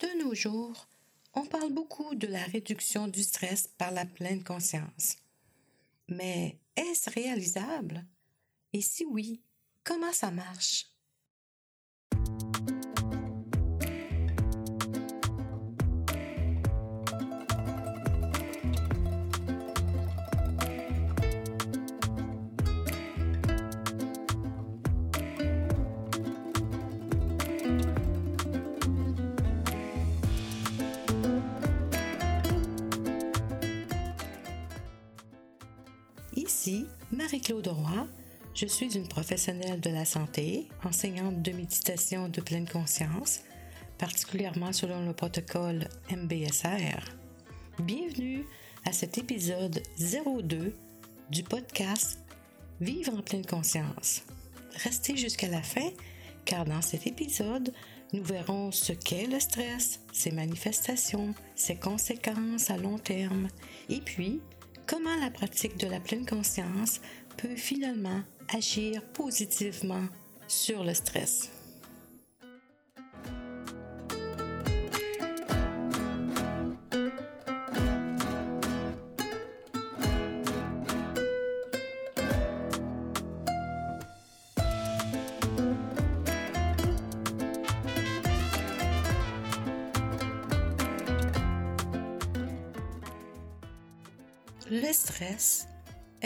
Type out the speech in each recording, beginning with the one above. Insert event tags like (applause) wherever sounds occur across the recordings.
De nos jours, on parle beaucoup de la réduction du stress par la pleine conscience. Mais est-ce réalisable? Et si oui, comment ça marche? Marie-Claude Roy. Je suis une professionnelle de la santé, enseignante de méditation de pleine conscience, particulièrement selon le protocole MBSR. Bienvenue à cet épisode 02 du podcast Vivre en pleine conscience. Restez jusqu'à la fin car dans cet épisode, nous verrons ce qu'est le stress, ses manifestations, ses conséquences à long terme et puis comment la pratique de la pleine conscience peut finalement agir positivement sur le stress.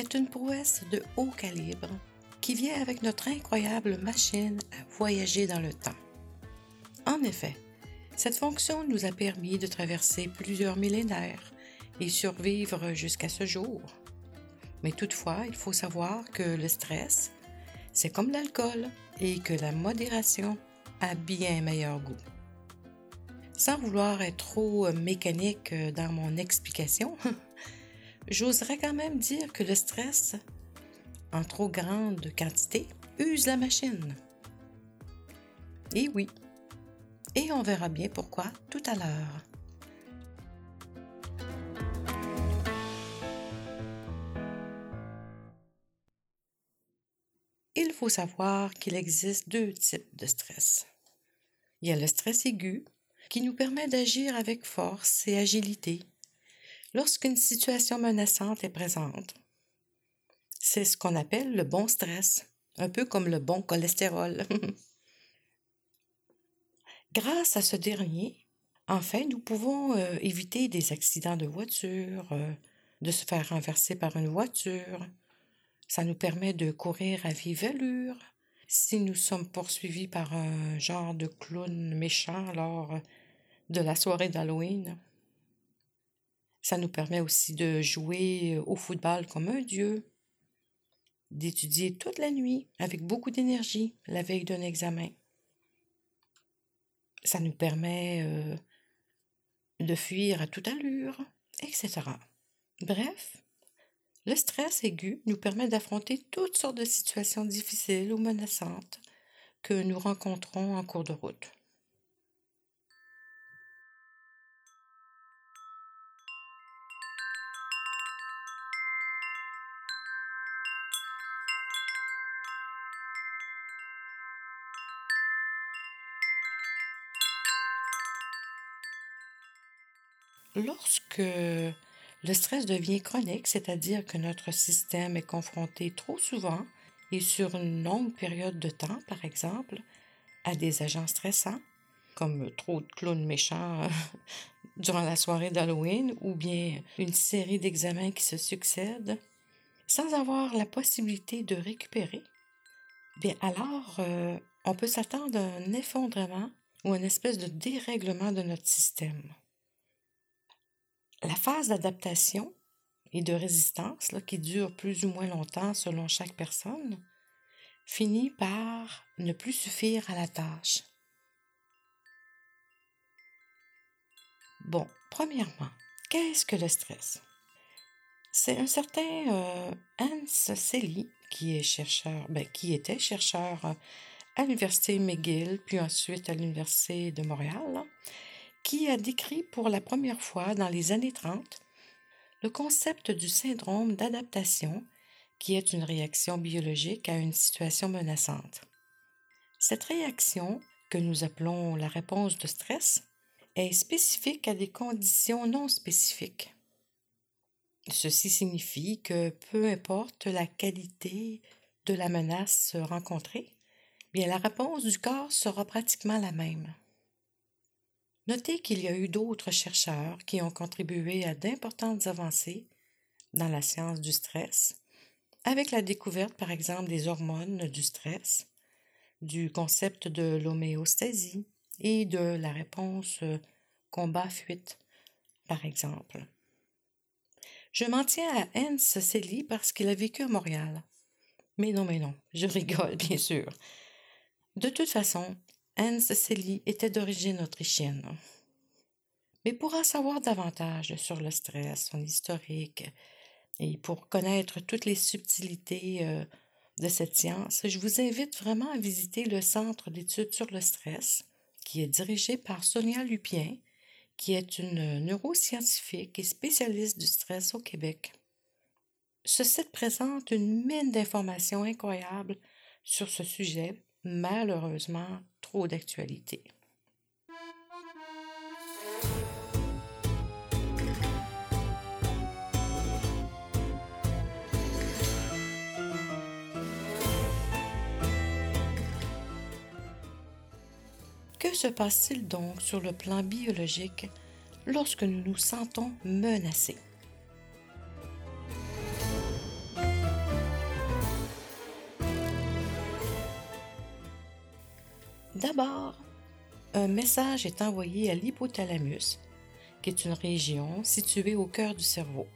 Est une prouesse de haut calibre qui vient avec notre incroyable machine à voyager dans le temps. En effet, cette fonction nous a permis de traverser plusieurs millénaires et survivre jusqu'à ce jour. Mais toutefois, il faut savoir que le stress, c'est comme l'alcool et que la modération a bien meilleur goût. Sans vouloir être trop mécanique dans mon explication, (laughs) j'oserais quand même dire que le stress, en trop grande quantité, use la machine. Et oui. Et on verra bien pourquoi tout à l'heure. Il faut savoir qu'il existe deux types de stress. Il y a le stress aigu, qui nous permet d'agir avec force et agilité lorsqu'une situation menaçante est présente. C'est ce qu'on appelle le bon stress, un peu comme le bon cholestérol. (laughs) Grâce à ce dernier, enfin, nous pouvons euh, éviter des accidents de voiture, euh, de se faire renverser par une voiture. Ça nous permet de courir à vive allure. Si nous sommes poursuivis par un genre de clown méchant lors de la soirée d'Halloween, ça nous permet aussi de jouer au football comme un dieu, d'étudier toute la nuit avec beaucoup d'énergie la veille d'un examen. Ça nous permet euh, de fuir à toute allure, etc. Bref, le stress aigu nous permet d'affronter toutes sortes de situations difficiles ou menaçantes que nous rencontrons en cours de route. Lorsque le stress devient chronique, c'est-à-dire que notre système est confronté trop souvent et sur une longue période de temps, par exemple, à des agents stressants, comme trop de clowns méchants (laughs) durant la soirée d'Halloween ou bien une série d'examens qui se succèdent, sans avoir la possibilité de récupérer, bien alors euh, on peut s'attendre à un effondrement ou une espèce de dérèglement de notre système. La phase d'adaptation et de résistance, qui dure plus ou moins longtemps selon chaque personne, finit par ne plus suffire à la tâche. Bon, premièrement, qu'est-ce que le stress? C'est un certain euh, Hans Selye, qui est chercheur, ben, qui était chercheur à l'Université McGill, puis ensuite à l'Université de Montréal, qui a décrit pour la première fois dans les années 30 le concept du syndrome d'adaptation, qui est une réaction biologique à une situation menaçante. Cette réaction, que nous appelons la réponse de stress, est spécifique à des conditions non spécifiques. Ceci signifie que peu importe la qualité de la menace rencontrée, bien la réponse du corps sera pratiquement la même. Notez qu'il y a eu d'autres chercheurs qui ont contribué à d'importantes avancées dans la science du stress, avec la découverte par exemple des hormones du stress, du concept de l'homéostasie et de la réponse euh, combat-fuite, par exemple. Je m'en tiens à Hans Selye parce qu'il a vécu à Montréal. Mais non, mais non, je (laughs) rigole, bien sûr. De toute façon, Hans Selye était d'origine autrichienne. Mais pour en savoir davantage sur le stress, son historique, et pour connaître toutes les subtilités euh, de cette science, je vous invite vraiment à visiter le Centre d'études sur le stress, qui est dirigé par Sonia Lupien, qui est une neuroscientifique et spécialiste du stress au Québec. Ce site présente une mine d'informations incroyables sur ce sujet malheureusement trop d'actualité. Que se passe-t-il donc sur le plan biologique lorsque nous nous sentons menacés? D'abord, un message est envoyé à l'hypothalamus, qui est une région située au cœur du cerveau.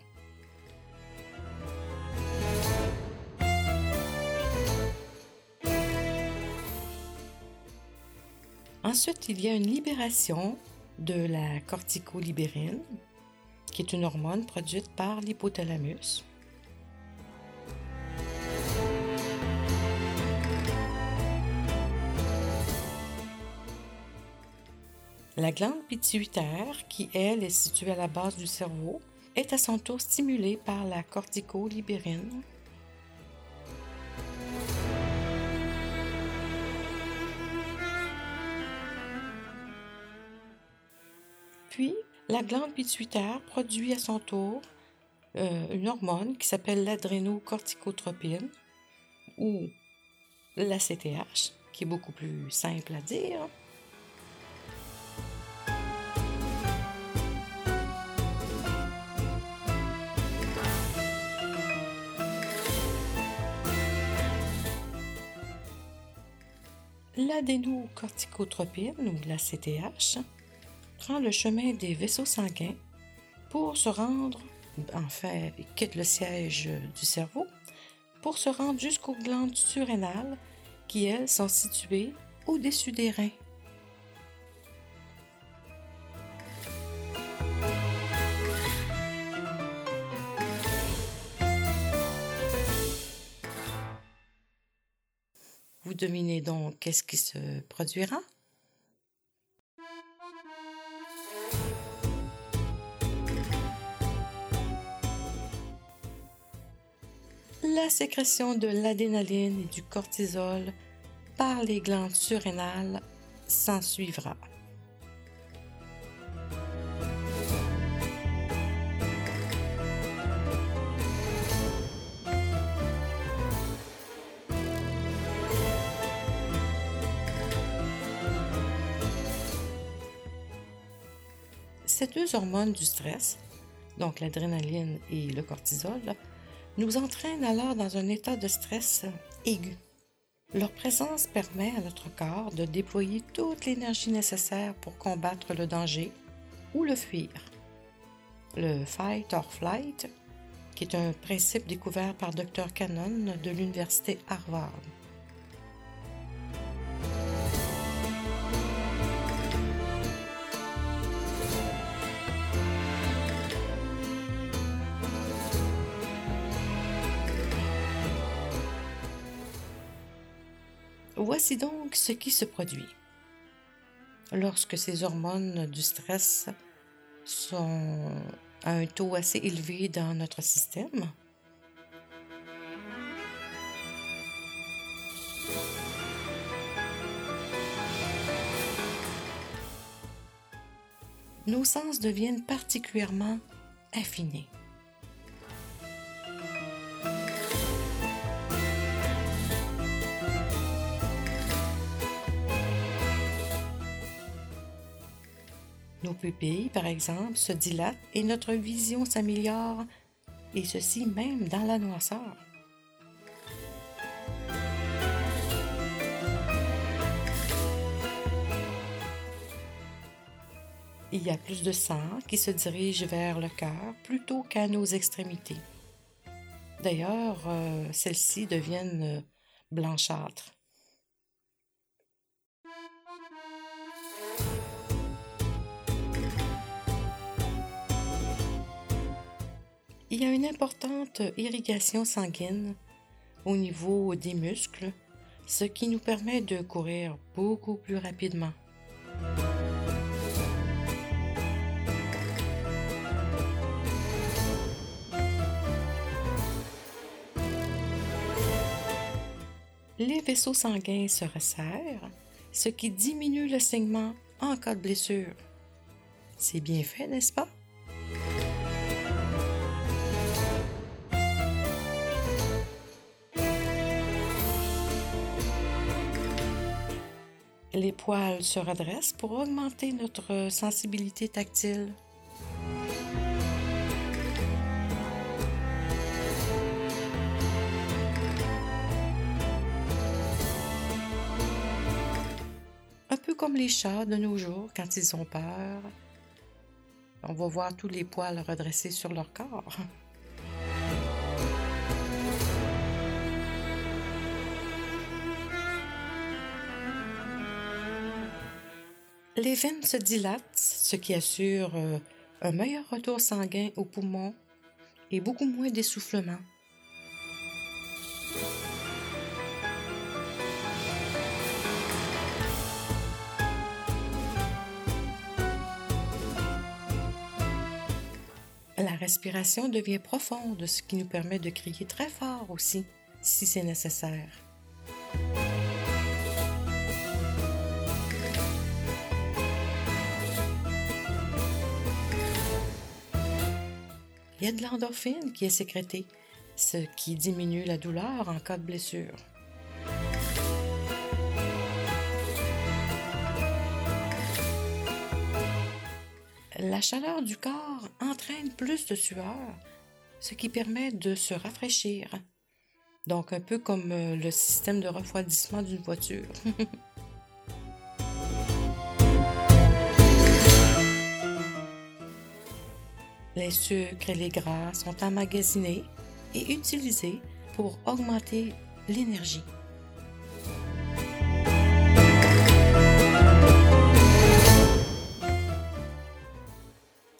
Ensuite, il y a une libération de la corticolibérine, qui est une hormone produite par l'hypothalamus. La glande pituitaire, qui elle est située à la base du cerveau, est à son tour stimulée par la corticolibérine. Puis, la glande pituitaire produit à son tour euh, une hormone qui s'appelle l'adrénocorticotropine ou l'ACTH, qui est beaucoup plus simple à dire. L'adénocorticotropine ou la CTH prend le chemin des vaisseaux sanguins pour se rendre, enfin, quitte le siège du cerveau, pour se rendre jusqu'aux glandes surrénales qui, elles, sont situées au-dessus des reins. Vous devinez donc qu'est-ce qui se produira? La sécrétion de l'adénaline et du cortisol par les glandes surrénales s'ensuivra. Ces deux hormones du stress, donc l'adrénaline et le cortisol, nous entraînent alors dans un état de stress aigu. Leur présence permet à notre corps de déployer toute l'énergie nécessaire pour combattre le danger ou le fuir. Le fight or flight, qui est un principe découvert par Dr. Cannon de l'Université Harvard. Voici donc ce qui se produit. Lorsque ces hormones du stress sont à un taux assez élevé dans notre système, nos sens deviennent particulièrement affinés. Nos pupilles, par exemple, se dilatent et notre vision s'améliore, et ceci même dans la noirceur. Il y a plus de sang qui se dirige vers le cœur plutôt qu'à nos extrémités. D'ailleurs, euh, celles-ci deviennent euh, blanchâtres. Il y a une importante irrigation sanguine au niveau des muscles, ce qui nous permet de courir beaucoup plus rapidement. les vaisseaux sanguins se resserrent, ce qui diminue le saignement en cas de blessure. C'est bien fait, n'est-ce pas? Poils se redressent pour augmenter notre sensibilité tactile. comme les chats de nos jours quand ils ont peur. On va voir tous les poils redressés sur leur corps. Les veines se dilatent, ce qui assure euh, un meilleur retour sanguin aux poumons et beaucoup moins d'essoufflement. La respiration devient profonde, ce qui nous permet de crier très fort aussi, si c'est nécessaire. Il y a de l'endorphine qui est sécrétée, ce qui diminue la douleur en cas de blessure. la chaleur du corps entraîne plus de sueur, ce qui permet de se rafraîchir. Donc un peu comme euh, le système de refroidissement d'une voiture. (laughs) les sucres et les gras sont emmagasinés et utilisés pour augmenter l'énergie.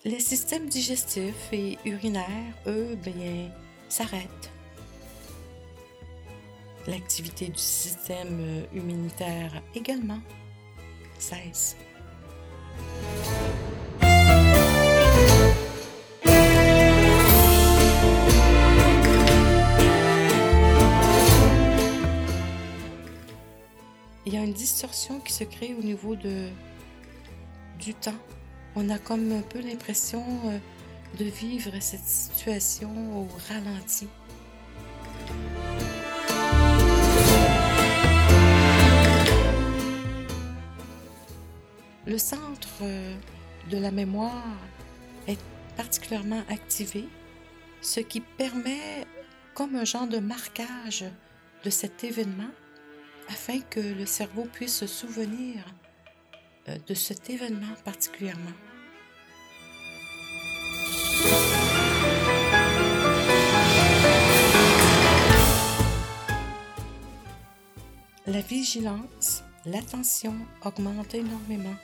Les systèmes digestifs et urinaires, eux, bien, s'arrêtent. L'activité du système immunitaire également cesse. Il y a une distorsion qui se crée au niveau de, du temps on a comme un peu l'impression euh, de vivre cette situation au ralenti. Le centre euh, de la mémoire est particulièrement activé, ce qui permet comme un genre de marquage de cet événement afin que le cerveau puisse se souvenir euh, de cet événement particulièrement. La vigilance, l'attention augmentent énormément.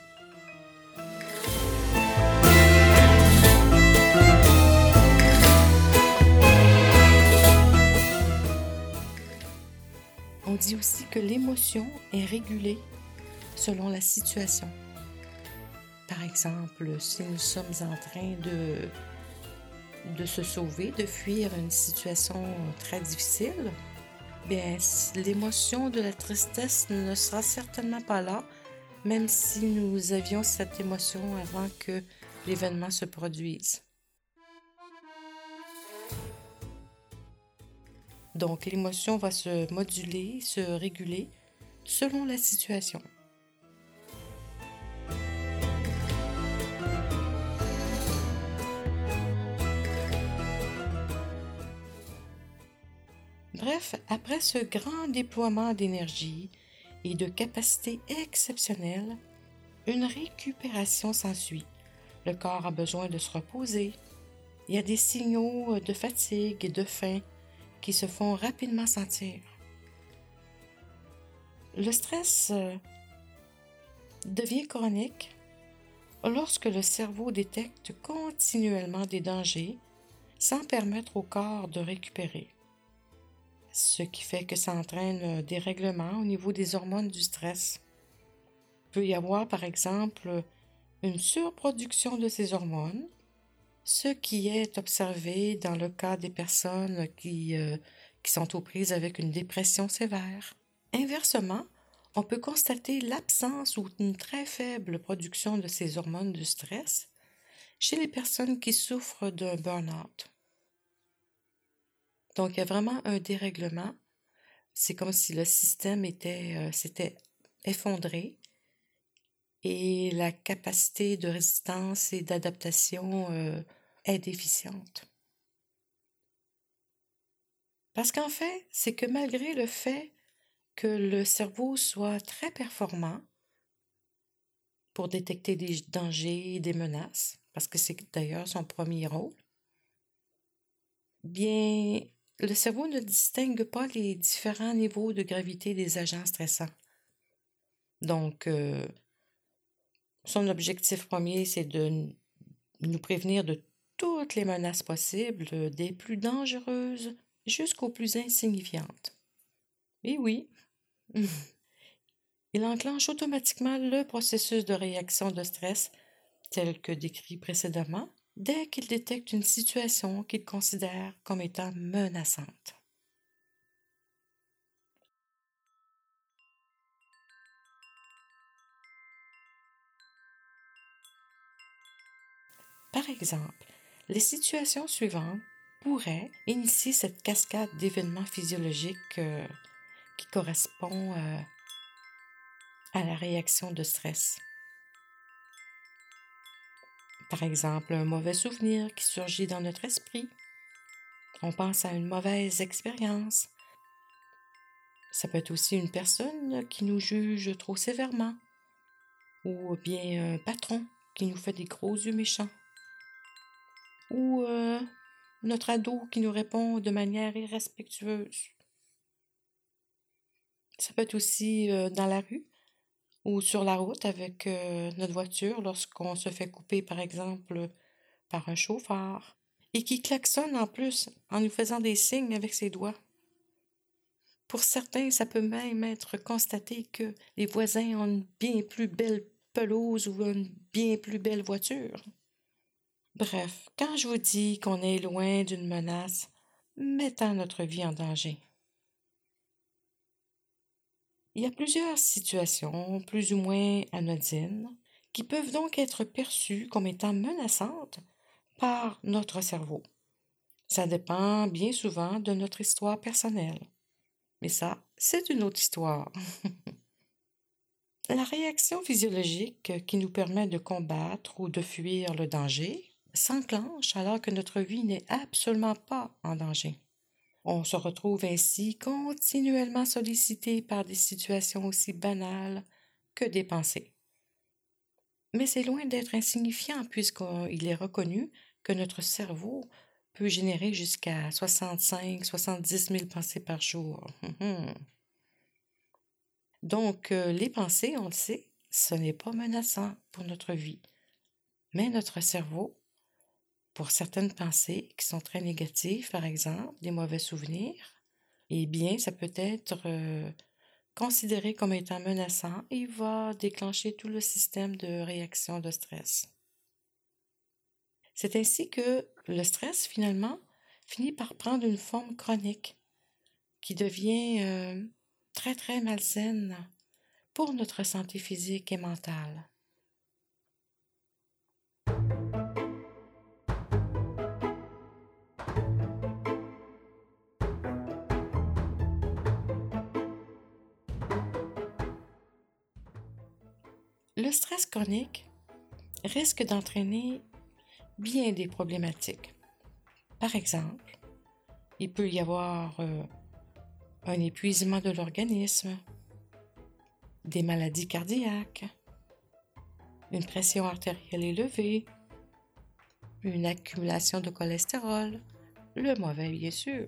On dit aussi que l'émotion est régulée selon la situation. Par exemple, si nous sommes en train de, de se sauver, de fuir une situation très difficile, bien, l'émotion de la tristesse ne sera certainement pas là, même si nous avions cette émotion avant que l'événement se produise. Donc l'émotion va se moduler, se réguler selon la situation. Bref, après ce grand déploiement d'énergie et de capacités exceptionnelles, une récupération s'ensuit. Le corps a besoin de se reposer. Il y a des signaux de fatigue et de faim qui se font rapidement sentir. Le stress euh, devient chronique lorsque le cerveau détecte continuellement des dangers sans permettre au corps de récupérer ce qui fait que ça entraîne euh, des règlements au niveau des hormones du stress. Il peut y avoir, par exemple, une surproduction de ces hormones, ce qui est observé dans le cas des personnes qui, euh, qui sont aux prises avec une dépression sévère. Inversement, on peut constater l'absence ou une très faible production de ces hormones du stress chez les personnes qui souffrent d'un burn-out. Donc, il y a vraiment un dérèglement. C'est comme si le système était, euh, s'était effondré et la capacité de résistance et d'adaptation euh, est déficiente. Parce qu'en fait, c'est que malgré le fait que le cerveau soit très performant pour détecter des dangers, des menaces, parce que c'est d'ailleurs son premier rôle, bien, le cerveau ne distingue pas les différents niveaux de gravité des agents stressants. Donc, euh, son objectif premier, c'est de nous prévenir de toutes les menaces possibles, des plus dangereuses jusqu'aux plus insignifiantes. Et oui, (laughs) il enclenche automatiquement le processus de réaction de stress tel que décrit précédemment dès qu'il détecte une situation qu'il considère comme étant menaçante. Par exemple, les situations suivantes pourraient initier cette cascade d'événements physiologiques euh, qui correspond euh, à la réaction de stress. Par exemple, un mauvais souvenir qui surgit dans notre esprit. On pense à une mauvaise expérience. Ça peut être aussi une personne qui nous juge trop sévèrement. Ou bien un patron qui nous fait des gros yeux méchants. Ou euh, notre ado qui nous répond de manière irrespectueuse. Ça peut être aussi euh, dans la rue ou sur la route avec euh, notre voiture lorsqu'on se fait couper, par exemple, par un chauffeur, et qui klaxonne en plus en nous faisant des signes avec ses doigts. Pour certains, ça peut même être constaté que les voisins ont une bien plus belle pelouse ou une bien plus belle voiture. Bref, quand je vous dis qu'on est loin d'une menace mettant notre vie en danger, il y a plusieurs situations, plus ou moins anodines, qui peuvent donc être perçues comme étant menaçantes par notre cerveau. Ça dépend bien souvent de notre histoire personnelle. Mais ça, c'est une autre histoire. (laughs) La réaction physiologique qui nous permet de combattre ou de fuir le danger s'enclenche alors que notre vie n'est absolument pas en danger. On se retrouve ainsi continuellement sollicité par des situations aussi banales que des pensées. Mais c'est loin d'être insignifiant puisqu'il est reconnu que notre cerveau peut générer jusqu'à 65-70 000 pensées par jour. Hum, hum. Donc, euh, les pensées, on le sait, ce n'est pas menaçant pour notre vie. Mais notre cerveau pour certaines pensées qui sont très négatives, par exemple, des mauvais souvenirs, eh bien, ça peut être euh, considéré comme étant menaçant et va déclencher tout le système de réaction de stress. C'est ainsi que le stress, finalement, finit par prendre une forme chronique qui devient euh, très, très malsaine pour notre santé physique et mentale. Le stress chronique risque d'entraîner bien des problématiques. Par exemple, il peut y avoir euh, un épuisement de l'organisme, des maladies cardiaques, une pression artérielle élevée, une accumulation de cholestérol, le mauvais bien sûr.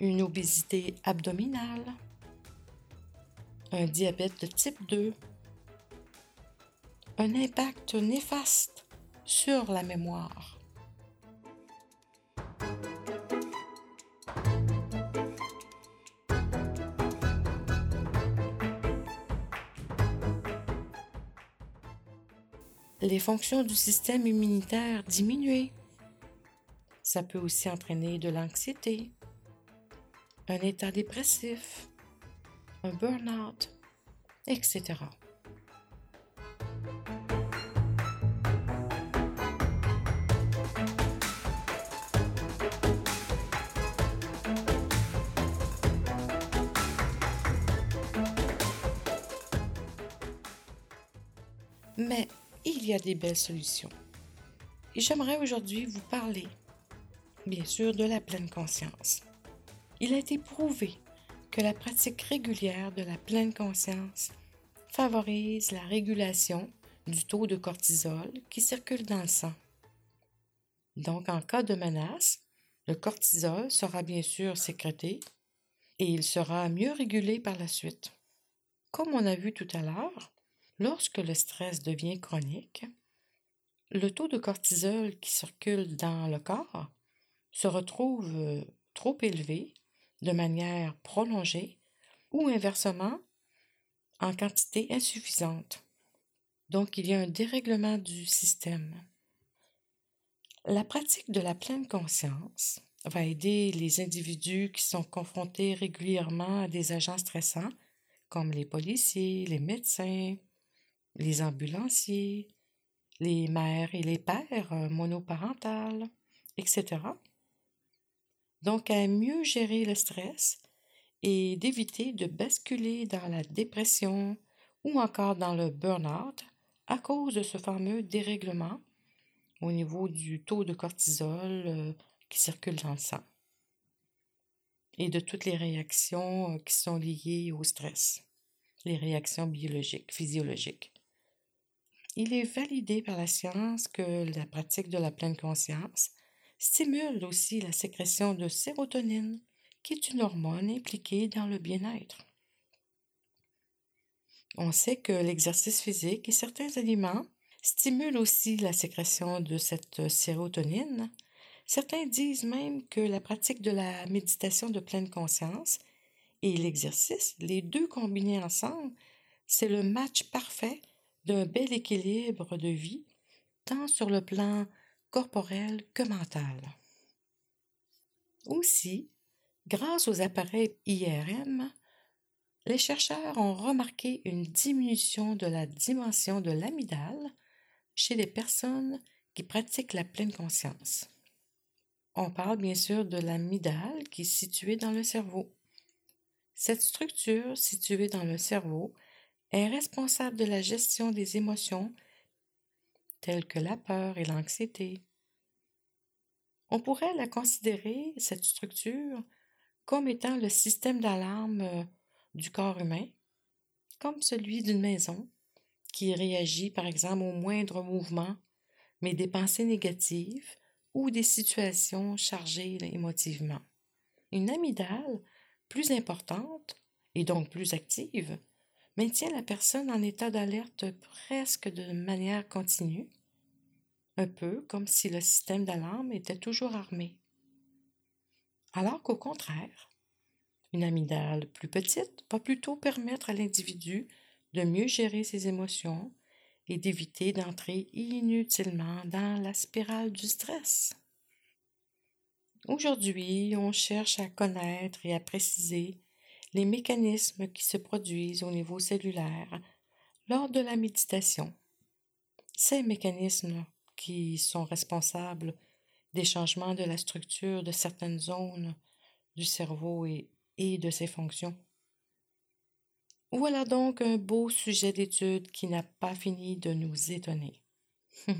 Une obésité abdominale, un diabète de type 2, un impact néfaste sur la mémoire. Les fonctions du système immunitaire diminuées. Ça peut aussi entraîner de l'anxiété, un état dépressif, un burn-out, etc. Mais il y a des belles solutions. Et j'aimerais aujourd'hui vous parler, bien sûr, de la pleine conscience. Il a été prouvé que la pratique régulière de la pleine conscience favorise la régulation du taux de cortisol qui circule dans le sang. Donc, en cas de menace, le cortisol sera bien sûr sécrété et il sera mieux régulé par la suite. Comme on a vu tout à l'heure, lorsque le stress devient chronique, le taux de cortisol qui circule dans le corps se retrouve euh, trop élevé de manière prolongée ou inversement en quantité insuffisante. Donc il y a un dérèglement du système. La pratique de la pleine conscience va aider les individus qui sont confrontés régulièrement à des agents stressants comme les policiers, les médecins, les ambulanciers, les mères et les pères monoparentales, etc donc à mieux gérer le stress et d'éviter de basculer dans la dépression ou encore dans le burn-out à cause de ce fameux dérèglement au niveau du taux de cortisol euh, qui circule dans le sang et de toutes les réactions euh, qui sont liées au stress, les réactions biologiques, physiologiques. Il est validé par la science que la pratique de la pleine conscience stimule aussi la sécrétion de sérotonine, qui est une hormone impliquée dans le bien-être. On sait que l'exercice physique et certains aliments stimulent aussi la sécrétion de cette sérotonine. Certains disent même que la pratique de la méditation de pleine conscience et l'exercice, les deux combinés ensemble, c'est le match parfait d'un bel équilibre de vie, tant sur le plan corporelle que mentale. Aussi, grâce aux appareils IRM, les chercheurs ont remarqué une diminution de la dimension de l'amygdale chez les personnes qui pratiquent la pleine conscience. On parle bien sûr de l'amygdale qui est située dans le cerveau. Cette structure située dans le cerveau est responsable de la gestion des émotions telles que la peur et l'anxiété, on pourrait la considérer, cette structure, comme étant le système d'alarme euh, du corps humain, comme celui d'une maison, qui réagit par exemple au moindre mouvement, mais des pensées négatives ou des situations chargées émotivement. Une amygdale plus importante et donc plus active maintient la personne en état d'alerte presque de manière continue un peu comme si le système d'alarme était toujours armé. Alors qu'au contraire, une amygdale plus petite va plutôt permettre à l'individu de mieux gérer ses émotions et d'éviter d'entrer inutilement dans la spirale du stress. Aujourd'hui, on cherche à connaître et à préciser les mécanismes qui se produisent au niveau cellulaire lors de la méditation. Ces mécanismes qui sont responsables des changements de la structure de certaines zones du cerveau et, et de ses fonctions. Voilà donc un beau sujet d'étude qui n'a pas fini de nous étonner. (laughs)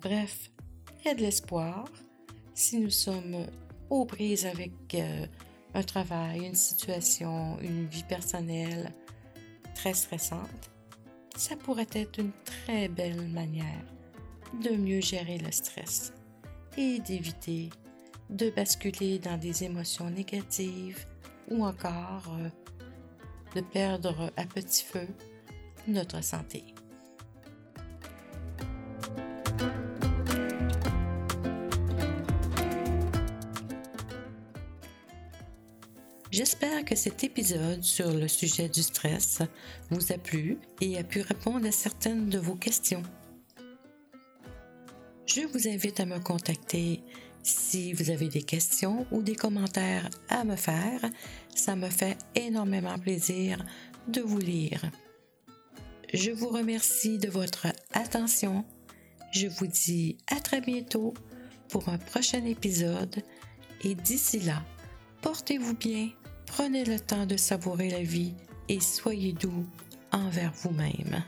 Bref, il y a de l'espoir si nous sommes aux prises avec euh, un travail, une situation, une vie personnelle très stressante. Ça pourrait être une très belle manière de mieux gérer le stress et d'éviter de basculer dans des émotions négatives ou encore euh, de perdre à petit feu notre santé. J'espère que cet épisode sur le sujet du stress vous a plu et a pu répondre à certaines de vos questions. Je vous invite à me contacter si vous avez des questions ou des commentaires à me faire. Ça me fait énormément plaisir de vous lire. Je vous remercie de votre attention. Je vous dis à très bientôt pour un prochain épisode et d'ici là, portez-vous bien Prenez le temps de savourer la vie et soyez doux envers vous-même.